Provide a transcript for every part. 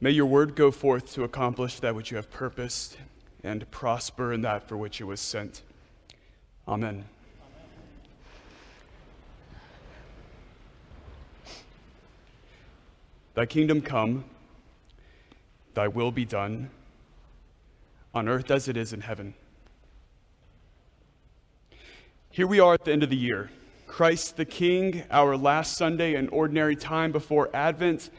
May your word go forth to accomplish that which you have purposed and prosper in that for which it was sent. Amen. Thy kingdom come, thy will be done, on earth as it is in heaven. Here we are at the end of the year. Christ the King, our last Sunday, an ordinary time before Advent.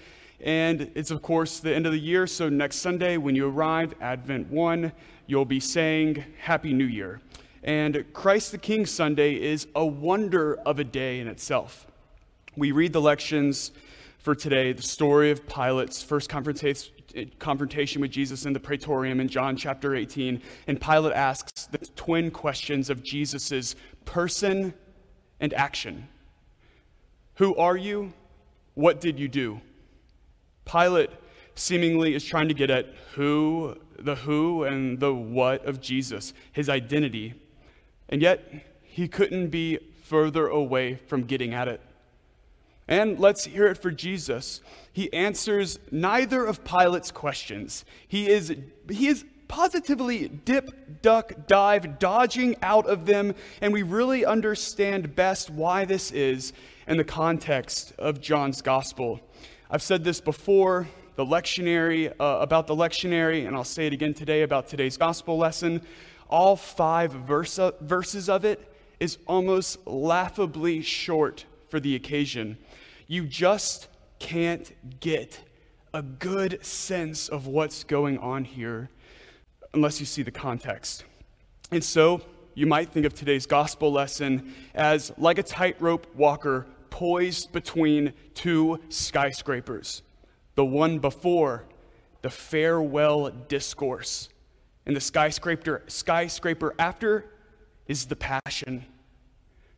And it's, of course, the end of the year. So next Sunday, when you arrive, Advent 1, you'll be saying Happy New Year. And Christ the King Sunday is a wonder of a day in itself. We read the lections for today, the story of Pilate's first confrontation with Jesus in the praetorium in John chapter 18. And Pilate asks the twin questions of Jesus' person and action Who are you? What did you do? Pilate seemingly is trying to get at who, the who and the what of Jesus, his identity. And yet, he couldn't be further away from getting at it. And let's hear it for Jesus. He answers neither of Pilate's questions. He is, he is positively dip, duck, dive, dodging out of them, and we really understand best why this is in the context of John's gospel. I've said this before the lectionary, uh, about the lectionary, and I'll say it again today about today's gospel lesson. All five verse, uh, verses of it is almost laughably short for the occasion. You just can't get a good sense of what's going on here unless you see the context. And so, you might think of today's gospel lesson as like a tightrope walker poised between two skyscrapers. The one before, the farewell discourse, and the skyscraper, skyscraper after is the passion.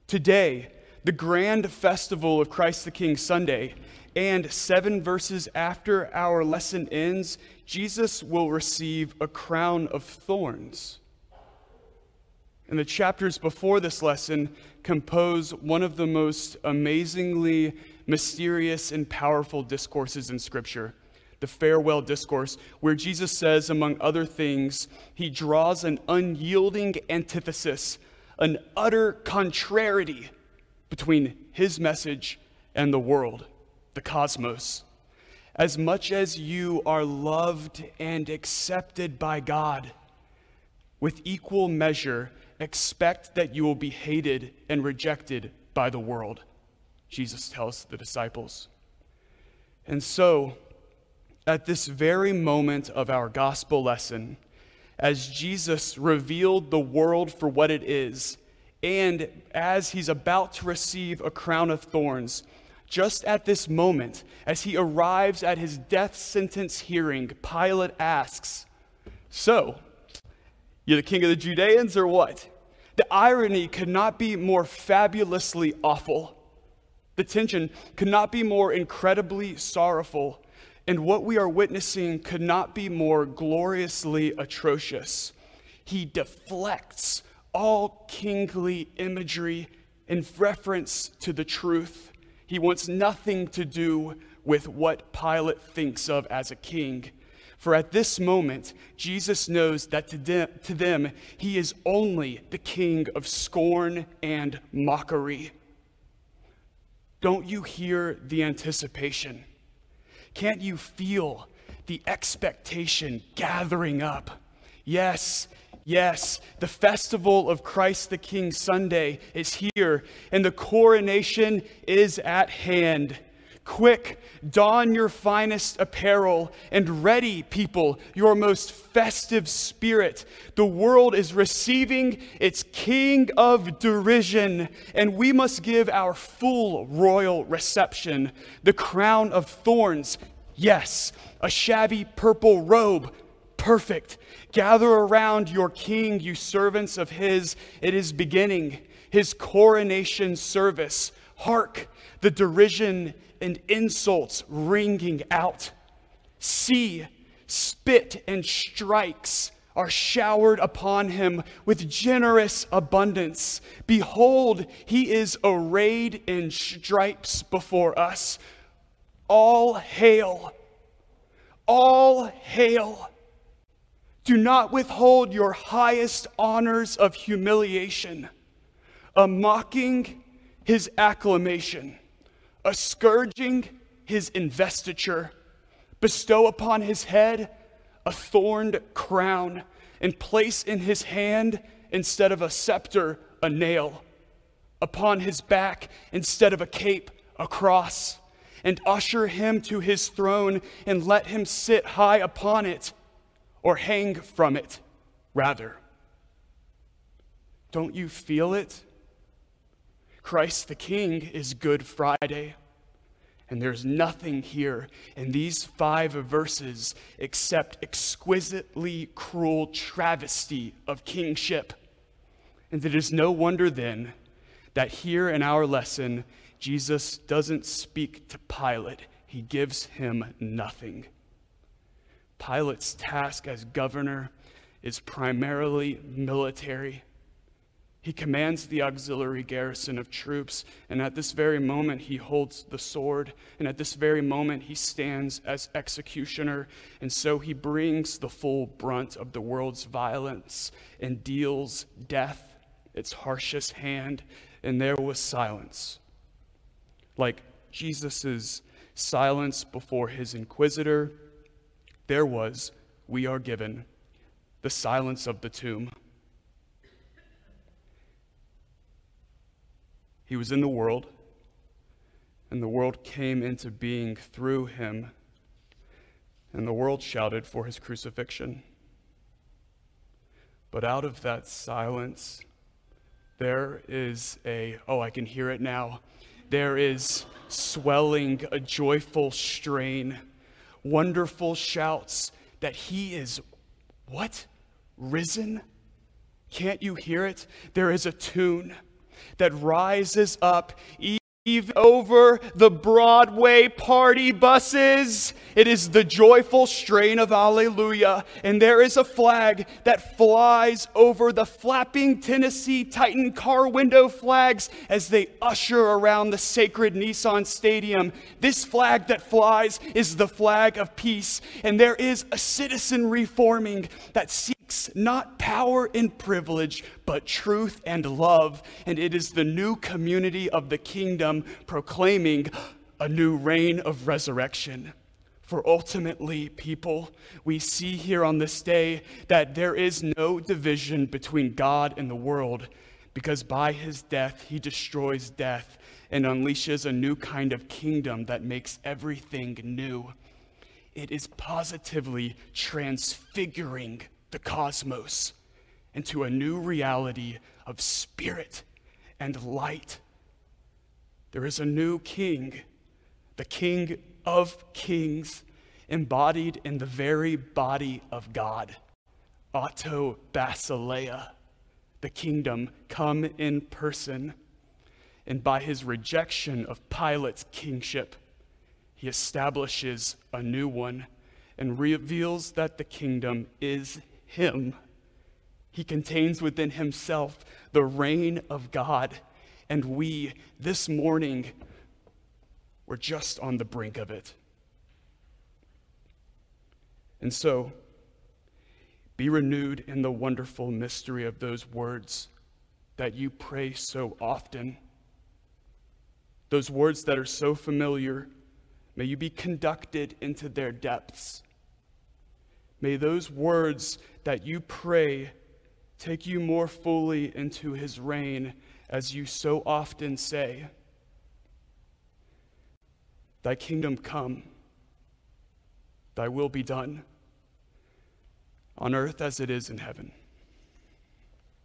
Today, the grand festival of Christ the King Sunday, and seven verses after our lesson ends, Jesus will receive a crown of thorns. And the chapters before this lesson compose one of the most amazingly mysterious and powerful discourses in Scripture the farewell discourse, where Jesus says, among other things, he draws an unyielding antithesis, an utter contrariety between his message and the world, the cosmos. As much as you are loved and accepted by God, with equal measure, expect that you will be hated and rejected by the world, Jesus tells the disciples. And so, at this very moment of our gospel lesson, as Jesus revealed the world for what it is, and as he's about to receive a crown of thorns, just at this moment, as he arrives at his death sentence hearing, Pilate asks, So, you're the king of the Judeans or what? The irony could not be more fabulously awful. The tension could not be more incredibly sorrowful. And what we are witnessing could not be more gloriously atrocious. He deflects all kingly imagery in reference to the truth. He wants nothing to do with what Pilate thinks of as a king. For at this moment, Jesus knows that to them, to them, he is only the king of scorn and mockery. Don't you hear the anticipation? Can't you feel the expectation gathering up? Yes, yes, the festival of Christ the King Sunday is here, and the coronation is at hand. Quick, don your finest apparel and ready, people, your most festive spirit. The world is receiving its king of derision, and we must give our full royal reception. The crown of thorns, yes, a shabby purple robe, perfect. Gather around your king, you servants of his. It is beginning, his coronation service. Hark, the derision and insults ringing out. See, spit and strikes are showered upon him with generous abundance. Behold, he is arrayed in stripes before us. All hail, All hail. Do not withhold your highest honors of humiliation, a mocking his acclamation, a scourging his investiture. Bestow upon his head a thorned crown, and place in his hand, instead of a scepter, a nail. Upon his back, instead of a cape, a cross. And usher him to his throne, and let him sit high upon it, or hang from it, rather. Don't you feel it? Christ the King is Good Friday. And there's nothing here in these five verses except exquisitely cruel travesty of kingship. And it is no wonder then that here in our lesson, Jesus doesn't speak to Pilate, he gives him nothing. Pilate's task as governor is primarily military. He commands the auxiliary garrison of troops, and at this very moment he holds the sword, and at this very moment he stands as executioner, and so he brings the full brunt of the world's violence and deals death its harshest hand, and there was silence. Like Jesus' silence before his inquisitor, there was, we are given, the silence of the tomb. He was in the world, and the world came into being through him, and the world shouted for his crucifixion. But out of that silence, there is a, oh, I can hear it now. There is swelling, a joyful strain, wonderful shouts that he is, what? Risen? Can't you hear it? There is a tune that rises up even over the Broadway party buses. It is the joyful strain of Alleluia. And there is a flag that flies over the flapping Tennessee Titan car window flags as they usher around the sacred Nissan Stadium. This flag that flies is the flag of peace. And there is a citizenry forming that seeks not power and privilege, but truth and love. And it is the new community of the kingdom proclaiming a new reign of resurrection. For ultimately, people, we see here on this day that there is no division between God and the world, because by his death, he destroys death and unleashes a new kind of kingdom that makes everything new. It is positively transfiguring the cosmos into a new reality of spirit and light. There is a new king, the king of kings, embodied in the very body of God. Otto Basileia, the kingdom come in person. And by his rejection of Pilate's kingship, he establishes a new one and reveals that the kingdom is him. He contains within himself the reign of God. And we, this morning, we're just on the brink of it. And so, be renewed in the wonderful mystery of those words that you pray so often. Those words that are so familiar, may you be conducted into their depths. May those words that you pray take you more fully into his reign, as you so often say. Thy kingdom come, thy will be done, on earth as it is in heaven.